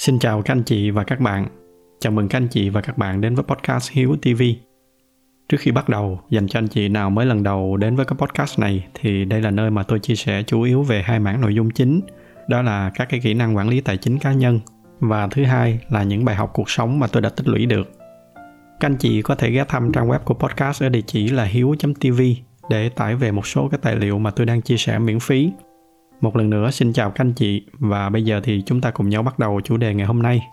Xin chào các anh chị và các bạn. Chào mừng các anh chị và các bạn đến với podcast Hiếu TV. Trước khi bắt đầu, dành cho anh chị nào mới lần đầu đến với cái podcast này thì đây là nơi mà tôi chia sẻ chủ yếu về hai mảng nội dung chính, đó là các cái kỹ năng quản lý tài chính cá nhân và thứ hai là những bài học cuộc sống mà tôi đã tích lũy được. Các anh chị có thể ghé thăm trang web của podcast ở địa chỉ là hiếu.tv để tải về một số cái tài liệu mà tôi đang chia sẻ miễn phí một lần nữa xin chào các anh chị và bây giờ thì chúng ta cùng nhau bắt đầu chủ đề ngày hôm nay.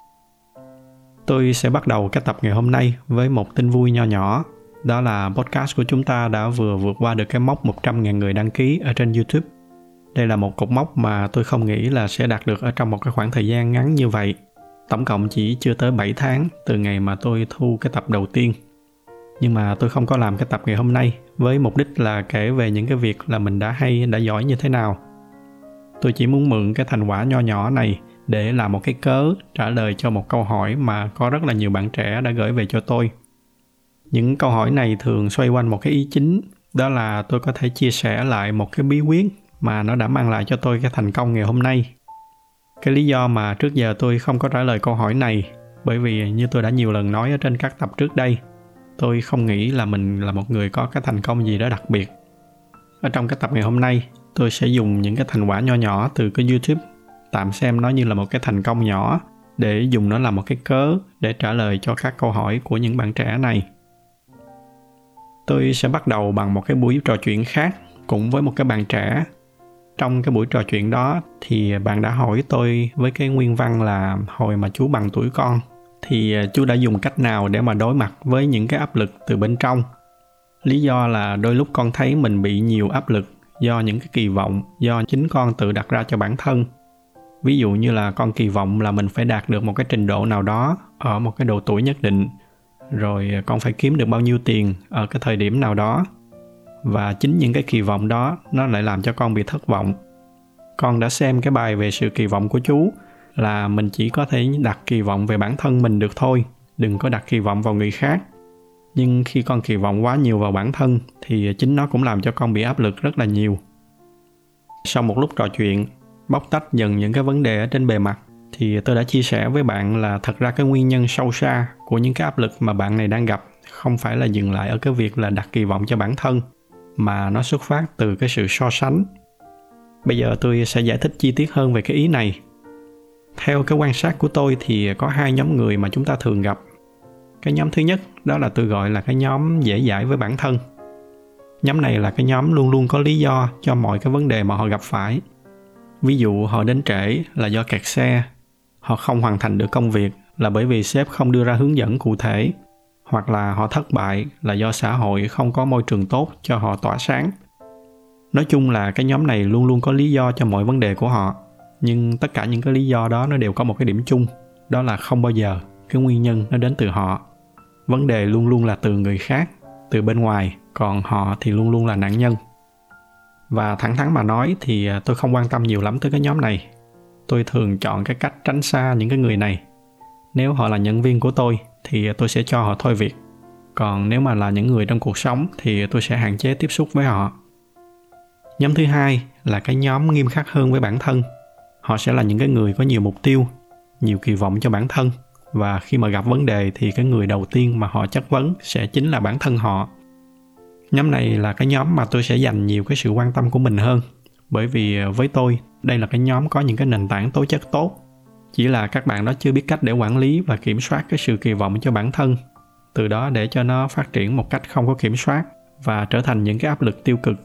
Tôi sẽ bắt đầu cái tập ngày hôm nay với một tin vui nho nhỏ. Đó là podcast của chúng ta đã vừa vượt qua được cái mốc 100.000 người đăng ký ở trên YouTube. Đây là một cột mốc mà tôi không nghĩ là sẽ đạt được ở trong một cái khoảng thời gian ngắn như vậy. Tổng cộng chỉ chưa tới 7 tháng từ ngày mà tôi thu cái tập đầu tiên. Nhưng mà tôi không có làm cái tập ngày hôm nay với mục đích là kể về những cái việc là mình đã hay, đã giỏi như thế nào tôi chỉ muốn mượn cái thành quả nho nhỏ này để làm một cái cớ trả lời cho một câu hỏi mà có rất là nhiều bạn trẻ đã gửi về cho tôi. Những câu hỏi này thường xoay quanh một cái ý chính, đó là tôi có thể chia sẻ lại một cái bí quyết mà nó đã mang lại cho tôi cái thành công ngày hôm nay. Cái lý do mà trước giờ tôi không có trả lời câu hỏi này, bởi vì như tôi đã nhiều lần nói ở trên các tập trước đây, tôi không nghĩ là mình là một người có cái thành công gì đó đặc biệt. Ở trong cái tập ngày hôm nay tôi sẽ dùng những cái thành quả nho nhỏ từ cái youtube tạm xem nó như là một cái thành công nhỏ để dùng nó làm một cái cớ để trả lời cho các câu hỏi của những bạn trẻ này. Tôi sẽ bắt đầu bằng một cái buổi trò chuyện khác cũng với một cái bạn trẻ. Trong cái buổi trò chuyện đó thì bạn đã hỏi tôi với cái nguyên văn là hồi mà chú bằng tuổi con thì chú đã dùng cách nào để mà đối mặt với những cái áp lực từ bên trong? Lý do là đôi lúc con thấy mình bị nhiều áp lực do những cái kỳ vọng do chính con tự đặt ra cho bản thân. Ví dụ như là con kỳ vọng là mình phải đạt được một cái trình độ nào đó ở một cái độ tuổi nhất định, rồi con phải kiếm được bao nhiêu tiền ở cái thời điểm nào đó. Và chính những cái kỳ vọng đó nó lại làm cho con bị thất vọng. Con đã xem cái bài về sự kỳ vọng của chú là mình chỉ có thể đặt kỳ vọng về bản thân mình được thôi, đừng có đặt kỳ vọng vào người khác nhưng khi con kỳ vọng quá nhiều vào bản thân, thì chính nó cũng làm cho con bị áp lực rất là nhiều. Sau một lúc trò chuyện, bóc tách dần những cái vấn đề ở trên bề mặt, thì tôi đã chia sẻ với bạn là thật ra cái nguyên nhân sâu xa của những cái áp lực mà bạn này đang gặp không phải là dừng lại ở cái việc là đặt kỳ vọng cho bản thân, mà nó xuất phát từ cái sự so sánh. Bây giờ tôi sẽ giải thích chi tiết hơn về cái ý này. Theo cái quan sát của tôi thì có hai nhóm người mà chúng ta thường gặp cái nhóm thứ nhất, đó là tôi gọi là cái nhóm dễ dãi với bản thân. Nhóm này là cái nhóm luôn luôn có lý do cho mọi cái vấn đề mà họ gặp phải. Ví dụ, họ đến trễ là do kẹt xe, họ không hoàn thành được công việc là bởi vì sếp không đưa ra hướng dẫn cụ thể, hoặc là họ thất bại là do xã hội không có môi trường tốt cho họ tỏa sáng. Nói chung là cái nhóm này luôn luôn có lý do cho mọi vấn đề của họ, nhưng tất cả những cái lý do đó nó đều có một cái điểm chung, đó là không bao giờ cái nguyên nhân nó đến từ họ vấn đề luôn luôn là từ người khác, từ bên ngoài, còn họ thì luôn luôn là nạn nhân. Và thẳng thắn mà nói thì à, tôi không quan tâm nhiều lắm tới cái nhóm này. Tôi thường chọn cái cách tránh xa những cái người này. Nếu họ là nhân viên của tôi thì tôi sẽ cho họ thôi việc. Còn nếu mà là những người trong cuộc sống thì tôi sẽ hạn chế tiếp xúc với họ. Nhóm thứ hai là cái nhóm nghiêm khắc hơn với bản thân. Họ sẽ là những cái người có nhiều mục tiêu, nhiều kỳ vọng cho bản thân và khi mà gặp vấn đề thì cái người đầu tiên mà họ chất vấn sẽ chính là bản thân họ. Nhóm này là cái nhóm mà tôi sẽ dành nhiều cái sự quan tâm của mình hơn. Bởi vì ờ, với tôi, đây là cái nhóm có những cái nền tảng tố chất tốt. Chỉ là các bạn đó chưa biết cách để quản lý và kiểm soát cái sự kỳ vọng cho bản thân. Từ đó để cho nó phát triển một cách không có kiểm soát và trở thành những cái áp lực tiêu cực.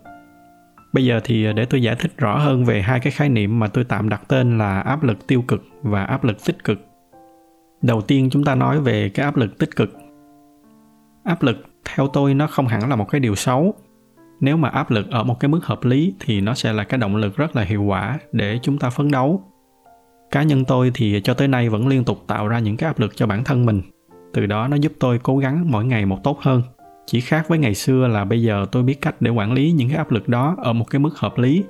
Bây giờ thì ờ, để tôi giải thích rõ hơn về hai cái khái niệm mà tôi tạm đặt tên là áp lực tiêu cực và áp lực tích cực đầu tiên chúng ta nói về cái áp lực tích cực. Áp lực, theo tôi, nó không hẳn là một cái điều xấu. Nếu mà áp lực ở một cái mức hợp lý thì nó sẽ là cái động lực rất là hiệu quả để chúng ta phấn đấu. Cá nhân tôi thì cho tới nay vẫn liên tục tạo ra những cái áp lực cho bản thân mình. Từ đó nó giúp tôi cố gắng mỗi ngày một tốt hơn. Chỉ khác với ngày xưa là bây giờ tôi biết cách để quản lý những cái áp lực đó ở một cái mức hợp lý,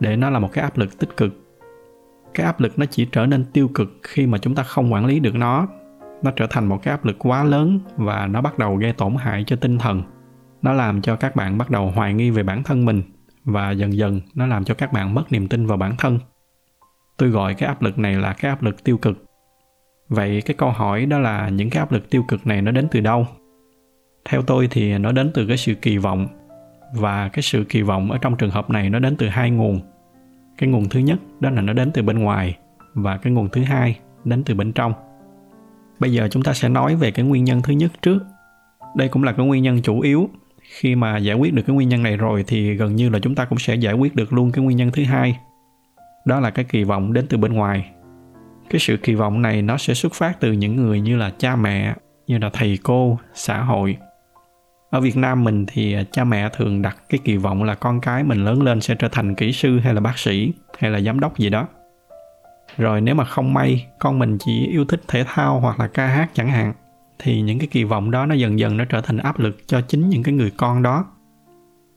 để nó là một cái áp lực tích cực cái áp lực nó chỉ trở nên tiêu cực khi mà chúng ta không quản lý được nó. Nó trở thành một cái áp lực quá lớn và nó bắt đầu gây tổn hại cho tinh thần. Nó làm cho các bạn bắt đầu hoài nghi về bản thân mình và dần dần nó làm cho các bạn mất niềm tin vào bản thân. Tôi gọi cái áp lực này là cái áp lực tiêu cực. Vậy cái câu hỏi đó là những cái áp lực tiêu cực này nó đến từ đâu? Theo tôi thì nó đến từ cái sự kỳ vọng và cái sự kỳ vọng ở trong trường hợp này nó đến từ hai nguồn cái nguồn thứ nhất đó là nó đến từ bên ngoài và cái nguồn thứ hai đến từ bên trong. Bây giờ chúng ta sẽ nói về cái nguyên nhân thứ nhất trước. Đây cũng là cái nguyên nhân chủ yếu. Khi mà giải quyết được cái nguyên nhân này rồi thì gần như là chúng ta cũng sẽ giải quyết được luôn cái nguyên nhân thứ hai. Đó là cái kỳ vọng đến từ bên ngoài. Cái sự kỳ vọng này nó sẽ xuất phát từ những người như là cha mẹ, như là thầy cô, xã hội ở Việt Nam mình thì à, cha mẹ thường đặt cái kỳ vọng là con cái mình lớn lên sẽ trở thành kỹ sư hay là bác sĩ hay là giám đốc gì đó. Rồi nếu mà không may con mình chỉ yêu thích thể thao hoặc là ca hát chẳng hạn, thì những cái kỳ vọng đó nó dần dần nó trở thành áp lực cho chính những cái người con đó.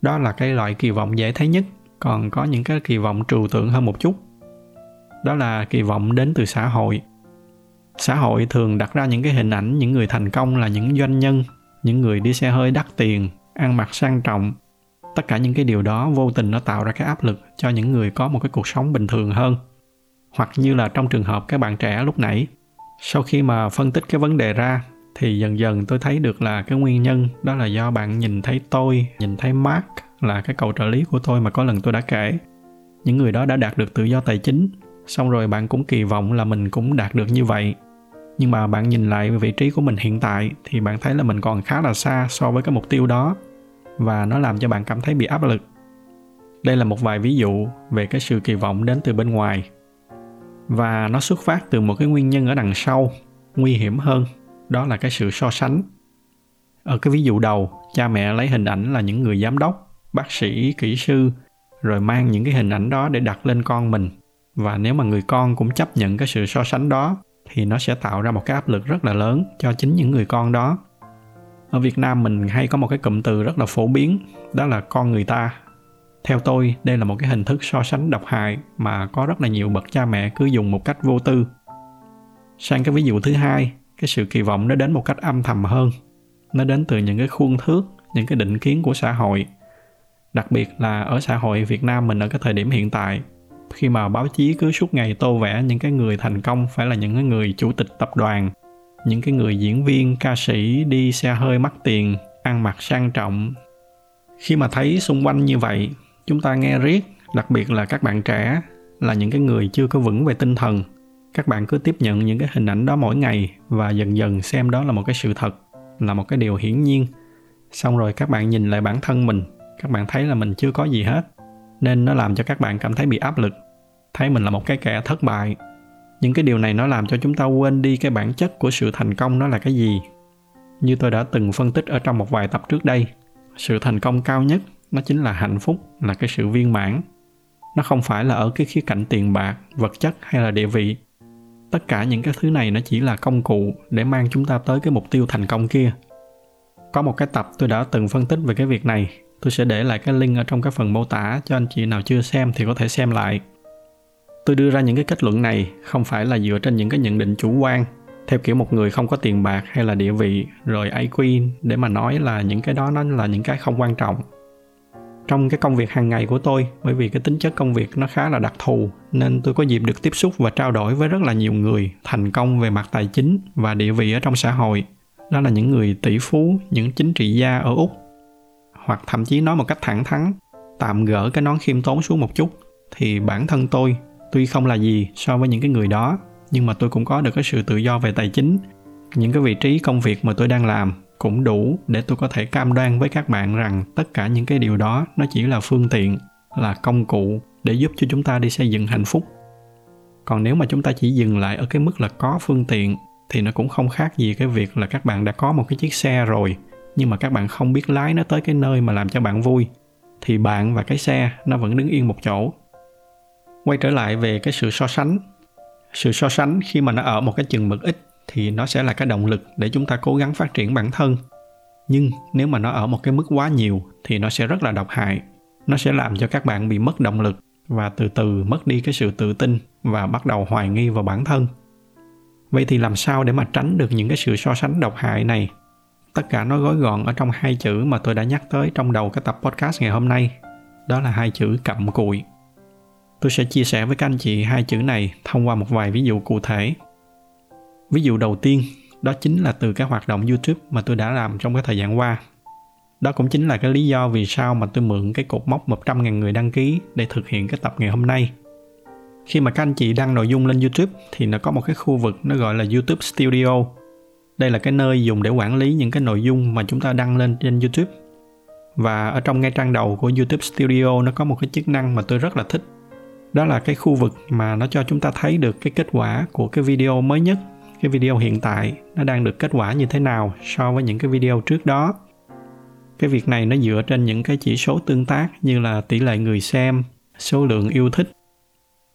Đó là cái loại kỳ vọng dễ thấy nhất, còn có những cái kỳ vọng trừu tượng hơn một chút. Đó là kỳ vọng đến từ xã hội. Xã hội thường đặt ra những cái hình ảnh những người thành công là những doanh nhân những người đi xe hơi đắt tiền, ăn mặc sang trọng, tất cả những cái điều đó vô tình nó tạo ra cái áp lực cho những người có một cái cuộc sống bình thường hơn. Hoặc như là trong trường hợp các bạn trẻ lúc nãy, sau khi mà phân tích cái vấn đề ra, thì dần dần tôi thấy được là cái nguyên nhân đó là do bạn nhìn thấy tôi, nhìn thấy mark là cái cầu trợ lý của tôi mà có lần tôi đã kể. Những người đó đã đạt được tự do tài chính, xong rồi bạn cũng kỳ vọng là mình cũng đạt được như vậy nhưng mà bạn nhìn lại vị trí của mình hiện tại thì bạn thấy là mình còn khá là xa so với cái mục tiêu đó. Và nó làm cho bạn cảm thấy bị áp lực. Đây là một vài ví dụ về cái sự kỳ vọng đến từ bên ngoài. Và nó xuất phát từ một cái nguyên nhân ở đằng sau, nguy hiểm hơn, đó là cái sự so sánh. Ở cái ví dụ đầu, cha mẹ lấy hình ảnh là những người giám đốc, bác sĩ, kỹ sư, rồi mang những cái hình ảnh đó để đặt lên con mình. Và nếu mà người con cũng chấp nhận cái sự so sánh đó thì nó sẽ tạo ra một cái áp lực rất là lớn cho chính những người con đó. Ở việt nam mình hay có một cái cụm từ rất là phổ biến, đó là con người ta. Theo tôi, đây là một cái hình thức so sánh độc hại mà có rất là nhiều bậc cha mẹ cứ dùng một cách vô tư. Sang cái ví dụ thứ hai, cái sự kỳ vọng nó đến một cách âm thầm hơn. Nó đến từ những cái khuôn thước, những cái định kiến của xã hội. Đặc biệt là ở xã hội việt nam mình ở cái thời điểm hiện tại khi mà báo chí cứ suốt ngày tô vẽ những cái người thành công phải là những cái người chủ tịch tập đoàn, những cái người diễn viên, ca sĩ đi xe hơi mắc tiền, ăn mặc sang trọng. Khi mà thấy xung quanh như vậy, chúng ta nghe riết, đặc biệt là các bạn trẻ, là những cái người chưa có vững về tinh thần. Các bạn cứ tiếp nhận những cái hình ảnh đó mỗi ngày và dần dần xem đó là một cái sự thật, là một cái điều hiển nhiên. Xong rồi các bạn nhìn lại bản thân mình, các bạn thấy là mình chưa có gì hết nên nó làm cho các bạn cảm thấy bị áp lực, thấy mình là một cái kẻ thất bại. Những cái điều này nó làm cho chúng ta quên đi cái bản chất của sự thành công nó là cái gì. Như tôi đã từng phân tích ở trong một vài tập trước đây, sự thành công cao nhất nó chính là hạnh phúc, là cái sự viên mãn. Nó không phải là ở cái khía cạnh tiền bạc, vật chất hay là địa vị. Tất cả những cái thứ này nó chỉ là công cụ để mang chúng ta tới cái mục tiêu thành công kia. Có một cái tập tôi đã từng phân tích về cái việc này tôi sẽ để lại cái link ở trong cái phần mô tả cho anh chị nào chưa xem thì có thể xem lại. Tôi đưa ra những cái kết luận này không phải là dựa trên những cái nhận định chủ quan, theo kiểu một người không có tiền bạc hay là địa vị, rồi IQ để mà nói là những cái đó nó là những cái không quan trọng. Trong cái công việc hàng ngày của tôi, bởi vì cái tính chất công việc nó khá là đặc thù, nên tôi có dịp được tiếp xúc và trao đổi với rất là nhiều người, thành công về mặt tài chính và địa vị ở trong xã hội. Đó là những người tỷ phú, những chính trị gia ở úc hoặc thậm chí nói một cách thẳng thắn, tạm gỡ cái nón khiêm tốn xuống một chút, thì bản thân tôi tuy không là gì so với những cái người đó, nhưng mà tôi cũng có được cái sự tự do về tài chính. Những cái vị trí công việc mà tôi đang làm cũng đủ để tôi có thể cam đoan với các bạn rằng tất cả những cái điều đó nó chỉ là phương tiện, là công cụ để giúp cho chúng ta đi xây dựng hạnh phúc. Còn nếu mà chúng ta chỉ dừng lại ở cái mức là có phương tiện, thì nó cũng không khác gì cái việc là các bạn đã có một cái chiếc xe rồi nhưng mà các bạn không biết lái nó tới cái nơi mà làm cho bạn vui, thì bạn và cái xe nó vẫn đứng yên một chỗ. Quay trở lại về cái sự so sánh. Sự so sánh khi mà nó ở một cái chừng mực ít thì nó sẽ là cái động lực để chúng ta cố gắng phát triển bản thân. Nhưng nếu mà nó ở một cái mức quá nhiều thì nó sẽ rất là độc hại. Nó sẽ làm cho các bạn bị mất động lực và từ từ mất đi cái sự tự tin và bắt đầu hoài nghi vào bản thân. Vậy thì làm sao để mà tránh được những cái sự so sánh độc hại này? Tất cả nó gói gọn ở trong hai chữ mà tôi đã nhắc tới trong đầu cái tập podcast ngày hôm nay đó là hai chữ cặm cụi tôi sẽ chia sẻ với các anh chị hai chữ này thông qua một vài ví dụ cụ thể ví dụ đầu tiên, đó chính là từ cái hoạt động youtube mà tôi đã làm trong cái thời gian qua đó cũng chính là cái lý do vì sao mà tôi mượn cái cột mốc 100.000 người đăng ký để thực hiện cái tập ngày hôm nay. Khi mà các anh chị đăng nội dung lên YouTube thì nó có một cái khu vực nó gọi là YouTube Studio. Đây là cái nơi dùng để quản lý những cái nội dung mà chúng ta đăng lên trên YouTube. Và ở trong ngay trang đầu của YouTube Studio nó có một cái chức năng mà tôi rất là thích. Đó là cái khu vực mà nó cho chúng ta thấy được cái kết quả của cái video mới nhất, cái video hiện tại nó đang được kết quả như thế nào so với những cái video trước đó cái việc này nó dựa trên những cái chỉ số tương tác như là tỷ lệ người xem số lượng yêu thích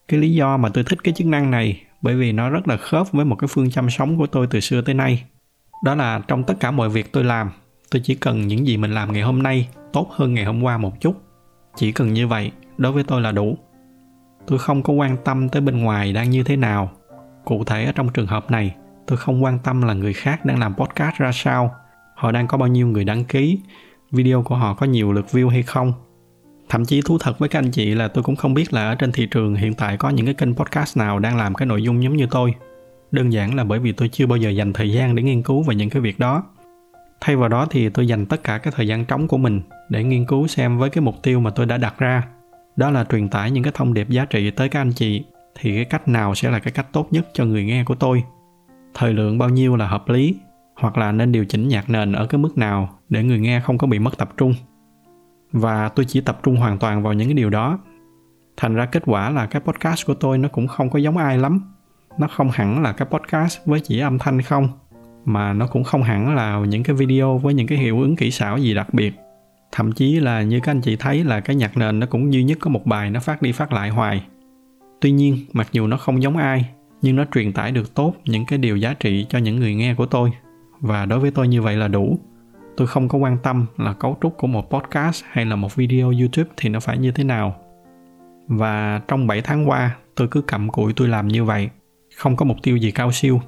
cái lý do mà tôi thích cái chức năng này bởi vì nó rất là khớp với một cái phương châm sống của tôi từ xưa tới nay đó là trong tất cả mọi việc tôi làm, tôi chỉ cần những gì mình làm ngày hôm nay tốt hơn ngày hôm qua một chút. Chỉ cần như vậy, đối với tôi là đủ. Tôi không có quan tâm tới bên ngoài đang như thế nào. Cụ thể ở trong trường hợp này, tôi không quan tâm là người khác đang làm podcast ra sao, họ đang có bao nhiêu người đăng ký, video của họ có nhiều lượt view hay không. Thậm chí thú thật với các anh chị là tôi cũng không biết là ở trên thị trường hiện tại có những cái kênh podcast nào đang làm cái nội dung giống như tôi đơn giản là bởi vì tôi chưa bao giờ dành thời gian để nghiên cứu về những cái việc đó. Thay vào đó thì tôi dành tất cả cái thời gian trống của mình để nghiên cứu xem với cái mục tiêu mà tôi đã đặt ra. Đó là truyền tải những cái thông điệp giá trị tới các anh chị, thì cái cách nào sẽ là cái cách tốt nhất cho người nghe của tôi? Thời lượng bao nhiêu là hợp lý? Hoặc là nên điều chỉnh nhạc nền ở cái mức nào để người nghe không có bị mất tập trung? Và tôi chỉ tập trung hoàn toàn vào những cái điều đó. Thành ra kết quả là cái podcast của tôi nó cũng không có giống ai lắm nó không hẳn là cái podcast với chỉ âm thanh không, mà nó cũng không hẳn là những cái video với những cái hiệu ứng kỹ xảo gì đặc biệt. Thậm chí là như các anh chị thấy là cái nhạc nền nó cũng duy nhất có một bài nó phát đi phát lại hoài. Tuy nhiên, mặc dù nó không giống ai, nhưng nó truyền tải được tốt những cái điều giá trị cho những người nghe của tôi. Và đối với tôi như vậy là đủ. Tôi không có quan tâm là cấu trúc của một podcast hay là một video youtube thì nó phải như thế nào. Và trong 7 tháng qua, tôi cứ cầm cụi tôi làm như vậy không có mục tiêu gì cao siêu.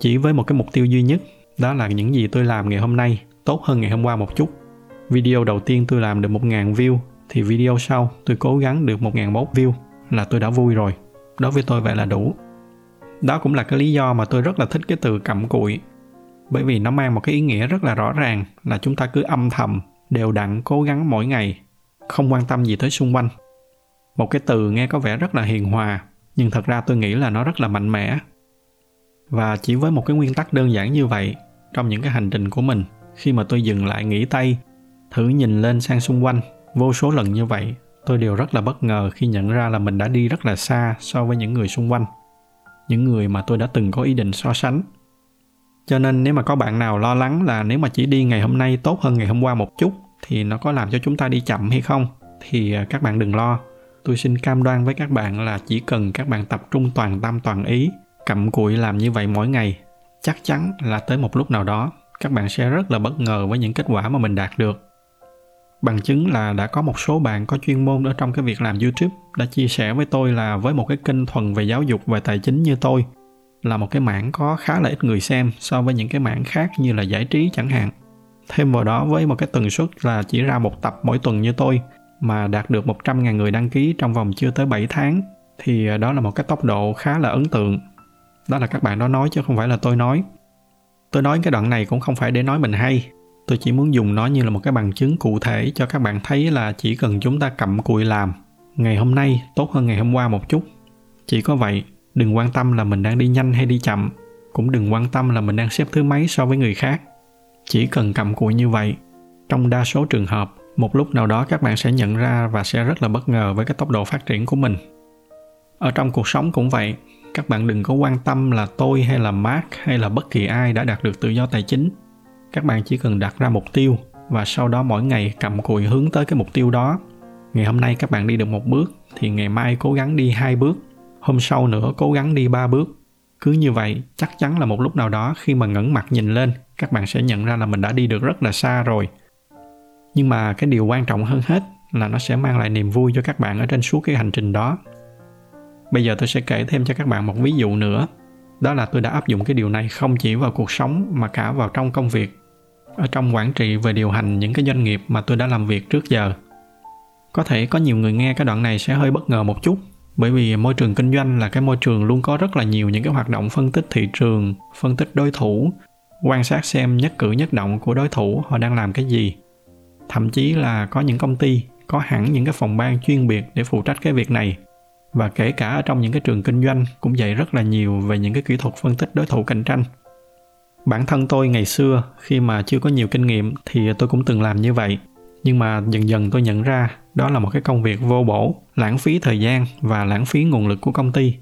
Chỉ với một cái mục tiêu duy nhất, đó là những gì tôi làm ngày hôm nay, tốt hơn ngày hôm qua một chút. Video đầu tiên tôi làm được 1.000 view, thì video sau tôi cố gắng được 1.001 view, là tôi đã vui rồi. Đối với tôi vậy là đủ. Đó cũng là cái lý do mà tôi rất là thích cái từ cặm cụi. Bởi vì nó mang một cái ý nghĩa rất là rõ ràng là chúng ta cứ âm thầm, đều đặn, cố gắng mỗi ngày, không quan tâm gì tới xung quanh. Một cái từ nghe có vẻ rất là hiền hòa nhưng thật ra tôi nghĩ là nó rất là mạnh mẽ. Và chỉ với một cái nguyên tắc đơn giản như vậy, trong những cái hành trình của mình, khi mà tôi dừng lại nghỉ tay, thử nhìn lên sang xung quanh, vô số lần như vậy, tôi đều rất là bất ngờ khi nhận ra là mình đã đi rất là xa so với những người xung quanh, những người mà tôi đã từng có ý định so sánh. Cho nên nếu mà có bạn nào lo lắng là nếu mà chỉ đi ngày hôm nay tốt hơn ngày hôm qua một chút, thì nó có làm cho chúng ta đi chậm hay không, thì các bạn đừng lo tôi xin cam đoan với các bạn là chỉ cần các bạn tập trung toàn tâm, toàn ý, cặm cụi làm như vậy mỗi ngày, chắc chắn là tới một lúc nào đó, các bạn sẽ rất là bất ngờ với những kết quả mà mình đạt được bằng chứng là đã có một số bạn có chuyên môn ở trong cái việc làm youtube đã chia sẻ với tôi là với một cái kênh thuần về giáo dục và tài chính như tôi, là một cái mảng có khá là ít người xem so với những cái mảng khác như là giải trí chẳng hạn. Thêm vào đó với một cái tần suất là chỉ ra một tập mỗi tuần như tôi mà đạt được 100.000 người đăng ký trong vòng chưa tới 7 tháng, thì à, đó là một cái tốc độ khá là ấn tượng. Đó là các bạn đó nói chứ không phải là tôi nói. Tôi nói cái đoạn này cũng không phải để nói mình hay. Tôi chỉ muốn dùng nó như là một cái bằng chứng cụ thể cho các bạn thấy là chỉ cần chúng ta cầm cụi làm, ngày hôm nay tốt hơn ngày hôm qua một chút. Chỉ có vậy, đừng quan tâm là mình đang đi nhanh hay đi chậm, cũng đừng quan tâm là mình đang xếp thứ mấy so với người khác chỉ cần cầm cụi như vậy, trong đa số trường hợp một lúc nào đó các bạn sẽ nhận ra và sẽ rất là bất ngờ với cái tốc độ phát triển của mình. Ở trong cuộc sống cũng vậy, các bạn đừng có quan tâm là tôi hay là mark hay là bất kỳ ai đã đạt được tự do tài chính. Các bạn chỉ cần đặt ra mục tiêu và sau đó mỗi ngày cầm cùi hướng tới cái mục tiêu đó. Ngày hôm nay các bạn đi được một bước thì ngày mai cố gắng đi hai bước, hôm sau nữa cố gắng đi ba bước. Cứ như vậy, chắc chắn là một lúc nào đó khi mà ngẩng mặt nhìn lên, các bạn sẽ nhận ra là mình đã đi được rất là xa rồi nhưng mà cái điều quan trọng hơn hết là nó sẽ mang lại niềm vui cho các bạn ở trên suốt cái hành trình đó. Bây giờ tôi sẽ kể thêm cho các bạn một ví dụ nữa. Đó là tôi đã áp dụng cái điều này không chỉ vào cuộc sống mà cả vào trong công việc, ở trong quản trị và điều hành những cái doanh nghiệp mà tôi đã làm việc trước giờ. Có thể có nhiều người nghe cái đoạn này sẽ hơi bất ngờ một chút, bởi vì môi trường kinh doanh là cái môi trường luôn có rất là nhiều những cái hoạt động phân tích thị trường, phân tích đối thủ, quan sát xem nhất cử nhất động của đối thủ họ đang làm cái gì thậm chí là có những công ty, có hẳn những cái phòng ban chuyên biệt để phụ trách cái việc này. Và kể cả ở trong những cái trường kinh doanh cũng dạy rất là nhiều về những cái kỹ thuật phân tích đối thủ cạnh tranh. Bản thân tôi ngày xưa, khi mà chưa có nhiều kinh nghiệm thì tôi cũng từng làm như vậy. Nhưng mà dần dần tôi nhận ra đó là một cái công việc vô bổ, lãng phí thời gian và lãng phí nguồn lực của công ty.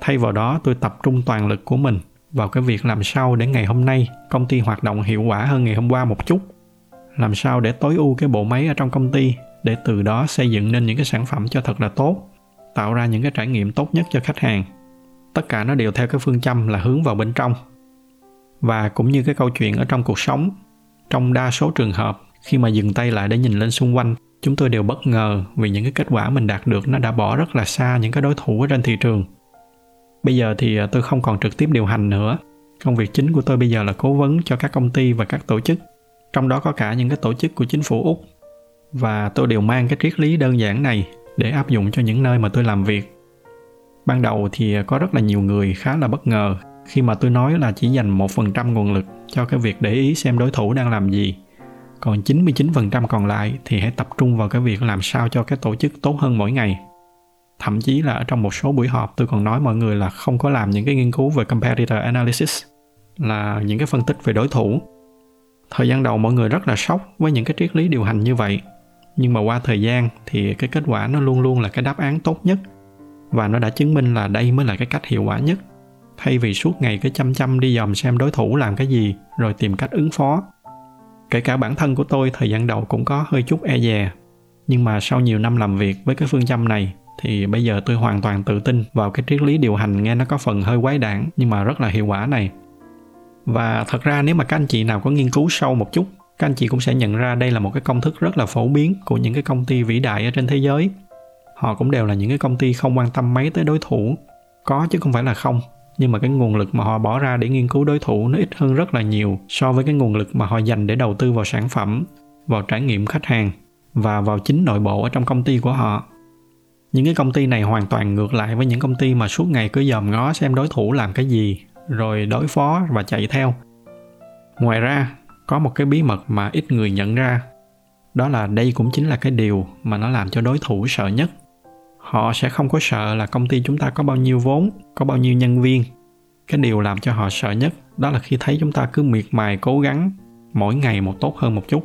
Thay vào đó, tôi tập trung toàn lực của mình vào cái việc làm sao để ngày hôm nay công ty hoạt động hiệu quả hơn ngày hôm qua một chút làm sao để tối ưu cái bộ máy ở trong công ty để từ đó xây dựng nên những cái sản phẩm cho thật là tốt, tạo ra những cái trải nghiệm tốt nhất cho khách hàng. Tất cả nó đều theo cái phương châm là hướng vào bên trong. Và cũng như cái câu chuyện ở trong cuộc sống, trong đa số trường hợp, khi mà dừng tay lại để nhìn lên xung quanh, chúng tôi đều bất ngờ vì những cái kết quả mình đạt được nó đã bỏ rất là xa những cái đối thủ ở trên thị trường. Bây giờ thì à, tôi không còn trực tiếp điều hành nữa. Công việc chính của tôi bây giờ là cố vấn cho các công ty và các tổ chức trong đó có cả những cái tổ chức của chính phủ úc. Và tôi đều mang cái triết lý đơn giản này để áp dụng cho những nơi mà tôi làm việc. Ban đầu thì có rất là nhiều người khá là bất ngờ khi mà tôi nói là chỉ dành một phần trăm nguồn lực cho cái việc để ý xem đối thủ đang làm gì. Còn 99% còn lại thì hãy tập trung vào cái việc làm sao cho cái tổ chức tốt hơn mỗi ngày. Thậm chí là ở trong một số buổi họp tôi còn nói mọi người là không có làm những cái nghiên cứu về competitor analysis, là những cái phân tích về đối thủ thời gian đầu mọi người rất là sốc với những cái triết lý điều hành như vậy. Nhưng mà qua thời gian thì cái kết quả nó luôn luôn là cái đáp án tốt nhất. Và nó đã chứng minh là đây mới là cái cách hiệu quả nhất. Thay vì suốt ngày cứ chăm chăm đi dòm xem đối thủ làm cái gì, rồi tìm cách ứng phó. Kể cả bản thân của tôi, thời gian đầu cũng có hơi chút e dè. Nhưng mà sau nhiều năm làm việc với cái phương châm này, thì bây giờ tôi hoàn toàn tự tin vào cái triết lý điều hành nghe nó có phần hơi quái đản, nhưng mà rất là hiệu quả này và thật ra nếu mà các anh chị nào có nghiên cứu sâu một chút, các anh chị cũng sẽ nhận ra đây là một cái công thức rất là phổ biến của những cái công ty vĩ đại ở trên thế giới. Họ cũng đều là những cái công ty không quan tâm mấy tới đối thủ. Có chứ không phải là không, nhưng mà cái nguồn lực mà họ bỏ ra để nghiên cứu đối thủ nó ít hơn rất là nhiều so với cái nguồn lực mà họ dành để đầu tư vào sản phẩm, vào trải nghiệm khách hàng và vào chính nội bộ ở trong công ty của họ. Những cái công ty này hoàn toàn ngược lại với những công ty mà suốt ngày cứ dòm ngó xem đối thủ làm cái gì rồi đối phó và chạy theo. Ngoài ra, có một cái bí mật mà ít người nhận ra. Đó là đây cũng chính là cái điều mà nó làm cho đối thủ sợ nhất. Họ sẽ không có sợ là công ty chúng ta có bao nhiêu vốn, có bao nhiêu nhân viên. Cái điều làm cho họ sợ nhất đó là khi thấy chúng ta cứ miệt mài cố gắng, mỗi ngày một tốt hơn một chút.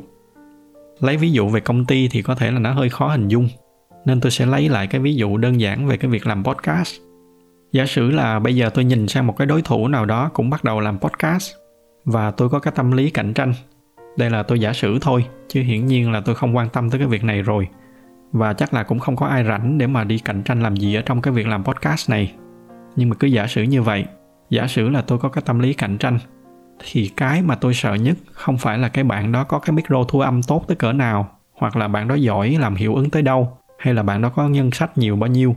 Lấy ví dụ về công ty thì có thể là nó hơi khó hình dung, nên tôi sẽ lấy lại cái ví dụ đơn giản về cái việc làm podcast giả sử là bây giờ tôi nhìn sang một cái đối thủ nào đó cũng bắt đầu làm podcast và tôi có cái tâm lý cạnh tranh. Đây là tôi giả sử thôi, chứ hiển nhiên là tôi không quan tâm tới cái việc này rồi. Và chắc là cũng không có ai rảnh để mà đi cạnh tranh làm gì ở trong cái việc làm podcast này. Nhưng mà cứ giả sử như vậy, giả sử là tôi có cái tâm lý cạnh tranh, thì cái mà tôi sợ nhất không phải là cái bạn đó có cái micro thu âm tốt tới cỡ nào, hoặc là bạn đó giỏi làm hiệu ứng tới đâu, hay là bạn đó có nhân sách nhiều bao nhiêu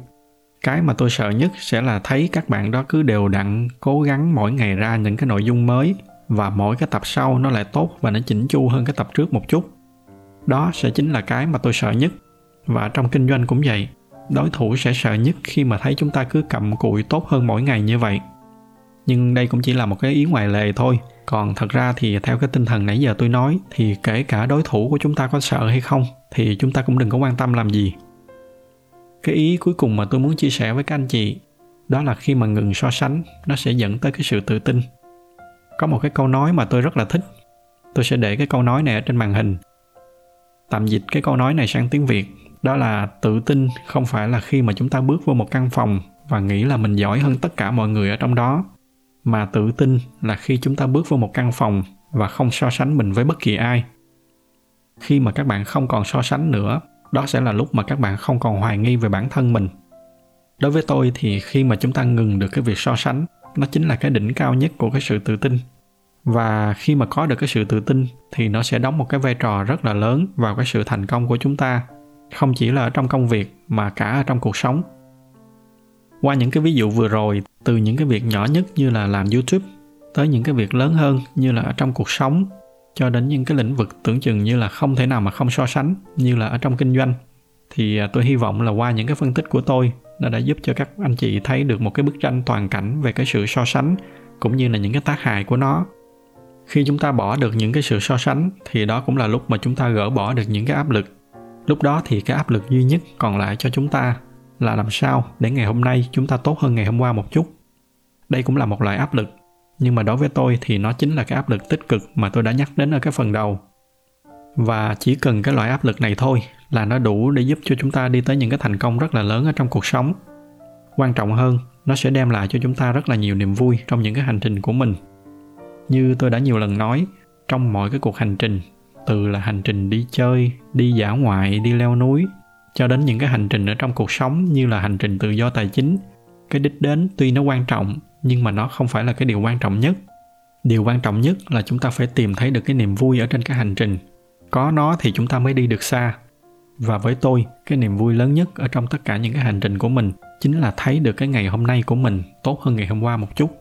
cái mà tôi sợ nhất sẽ là thấy các bạn đó cứ đều đặn cố gắng mỗi ngày ra những cái nội dung mới và mỗi cái tập sau nó lại tốt và nó chỉnh chu hơn cái tập trước một chút. Đó sẽ chính là cái mà tôi sợ nhất. Và trong kinh doanh cũng vậy, đối thủ sẽ sợ nhất khi mà thấy chúng ta cứ cầm cụi tốt hơn mỗi ngày như vậy. Nhưng đây cũng chỉ là một cái ý ngoài lề thôi. Còn thật ra thì theo cái tinh thần nãy giờ tôi nói, thì kể cả đối thủ của chúng ta có sợ hay không, thì chúng ta cũng đừng có quan tâm làm gì cái ý cuối cùng mà tôi muốn chia sẻ với các anh chị, đó là khi mà ngừng so sánh, nó sẽ dẫn tới cái sự tự tin. Có một cái câu nói mà tôi rất là thích. Tôi sẽ để cái câu nói này ở trên màn hình. Tạm dịch cái câu nói này sang tiếng việt, đó là tự tin không phải là khi mà chúng ta bước vô một căn phòng và nghĩ là mình giỏi hơn tất cả mọi người ở trong đó, mà tự tin là khi chúng ta bước vô một căn phòng và không so sánh mình với bất kỳ ai. Khi mà các bạn không còn so sánh nữa đó sẽ là lúc mà các bạn không còn hoài nghi về bản thân mình. Đối với tôi thì khi mà chúng ta ngừng được cái việc so sánh, nó chính là cái đỉnh cao nhất của cái sự tự tin. Và khi mà có được cái sự tự tin thì nó sẽ đóng một cái vai trò rất là lớn vào cái sự thành công của chúng ta, không chỉ là ở trong công việc mà cả ở trong cuộc sống. Qua những cái ví dụ vừa rồi, từ những cái việc nhỏ nhất như là làm youtube, tới những cái việc lớn hơn như là ở trong cuộc sống cho đến những cái lĩnh vực tưởng chừng như là không thể nào mà không so sánh, như là ở trong kinh doanh. Thì à, tôi hy vọng là qua những cái phân tích của tôi, nó đã giúp cho các anh chị thấy được một cái bức tranh toàn cảnh về cái sự so sánh, cũng như là những cái tác hại của nó. Khi chúng ta bỏ được những cái sự so sánh, thì đó cũng là lúc mà chúng ta gỡ bỏ được những cái áp lực. Lúc đó thì cái áp lực duy nhất còn lại cho chúng ta là làm sao để ngày hôm nay chúng ta tốt hơn ngày hôm qua một chút. Đây cũng là một loại áp lực nhưng mà đối với tôi thì nó chính là cái áp lực tích cực mà tôi đã nhắc đến ở cái phần đầu. Và chỉ cần cái loại áp lực này thôi là nó đủ để giúp cho chúng ta đi tới những cái thành công rất là lớn ở trong cuộc sống. Quan trọng hơn, nó sẽ đem lại cho chúng ta rất là nhiều niềm vui trong những cái hành trình của mình. Như tôi đã nhiều lần nói, trong mọi cái cuộc hành trình, từ là hành trình đi chơi, đi dã ngoại, đi leo núi, cho đến những cái hành trình ở trong cuộc sống như là hành trình tự do tài chính, cái đích đến tuy nó quan trọng nhưng mà nó không phải là cái điều quan trọng nhất. Điều quan trọng nhất là chúng ta phải tìm thấy được cái niềm vui ở trên cái hành trình. Có nó thì chúng ta mới đi được xa. Và với tôi, cái niềm vui lớn nhất ở trong tất cả những cái hành trình của mình chính là thấy được cái ngày hôm nay của mình tốt hơn ngày hôm qua một chút.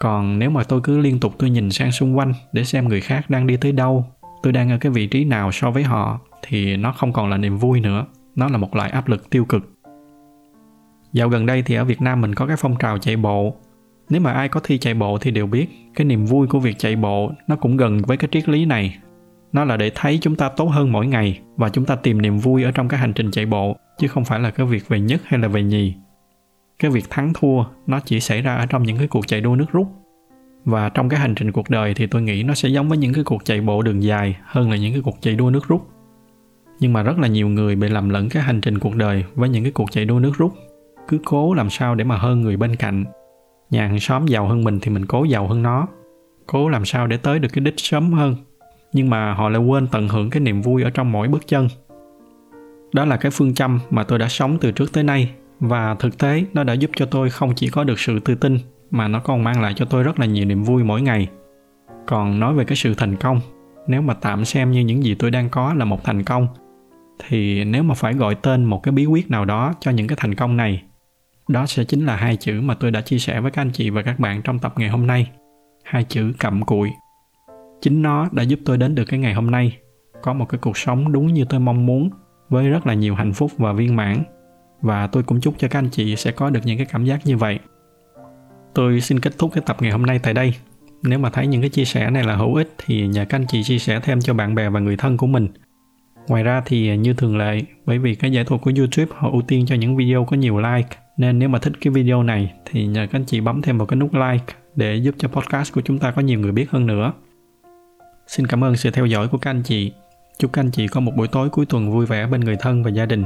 Còn nếu mà tôi cứ liên tục tôi nhìn sang xung quanh để xem người khác đang đi tới đâu, tôi đang ở cái vị trí nào so với họ, thì nó không còn là niềm vui nữa. Nó là một loại áp lực tiêu cực. Dạo gần đây thì ở việt nam mình có cái phong trào chạy bộ nếu mà ai có thi chạy bộ thì đều biết, cái niềm vui của việc chạy bộ nó cũng gần với cái triết lý này. Nó là để thấy chúng ta tốt hơn mỗi ngày và chúng ta tìm niềm vui ở trong cái hành trình chạy bộ, chứ không phải là cái việc về nhất hay là về nhì. Cái việc thắng thua nó chỉ xảy ra ở trong những cái cuộc chạy đua nước rút. Và trong cái hành trình cuộc đời thì tôi nghĩ nó sẽ giống với những cái cuộc chạy bộ đường dài hơn là những cái cuộc chạy đua nước rút. Nhưng mà rất là nhiều người bị lầm lẫn cái hành trình cuộc đời với những cái cuộc chạy đua nước rút. Cứ cố làm sao để mà hơn người bên cạnh nhà hàng xóm giàu hơn mình thì mình cố giàu hơn nó. Cố làm sao để tới được cái đích sớm hơn. Nhưng mà họ lại quên tận hưởng cái niềm vui ở trong mỗi bước chân. Đó là cái phương châm mà tôi đã sống từ trước tới nay. Và thực tế, nó đã giúp cho tôi không chỉ có được sự tự tin, mà nó còn mang lại cho tôi rất là nhiều niềm vui mỗi ngày. Còn nói về cái sự thành công, nếu mà tạm xem như những gì tôi đang có là một thành công, thì nếu mà phải gọi tên một cái bí quyết nào đó cho những cái thành công này đó sẽ chính là hai chữ mà tôi đã chia sẻ với các anh chị và các bạn trong tập ngày hôm nay. Hai chữ cặm cụi. Chính nó đã giúp tôi đến được cái ngày hôm nay. Có một cái cuộc sống đúng như tôi mong muốn, với rất là nhiều hạnh phúc và viên mãn. Và tôi cũng chúc cho các anh chị sẽ có được những cái cảm giác như vậy. Tôi xin kết thúc cái tập ngày hôm nay tại đây. Nếu mà thấy những cái chia sẻ này là hữu ích thì nhờ các anh chị chia sẻ thêm cho bạn bè và người thân của mình. Ngoài ra thì như thường lệ, bởi vì cái giải thuật của youtube họ ưu tiên cho những video có nhiều like nên nếu mà thích cái video này thì nhờ các anh chị bấm thêm vào cái nút like để giúp cho podcast của chúng ta có nhiều người biết hơn nữa. Xin cảm ơn sự theo dõi của các anh chị. Chúc các anh chị có một buổi tối cuối tuần vui vẻ bên người thân và gia đình.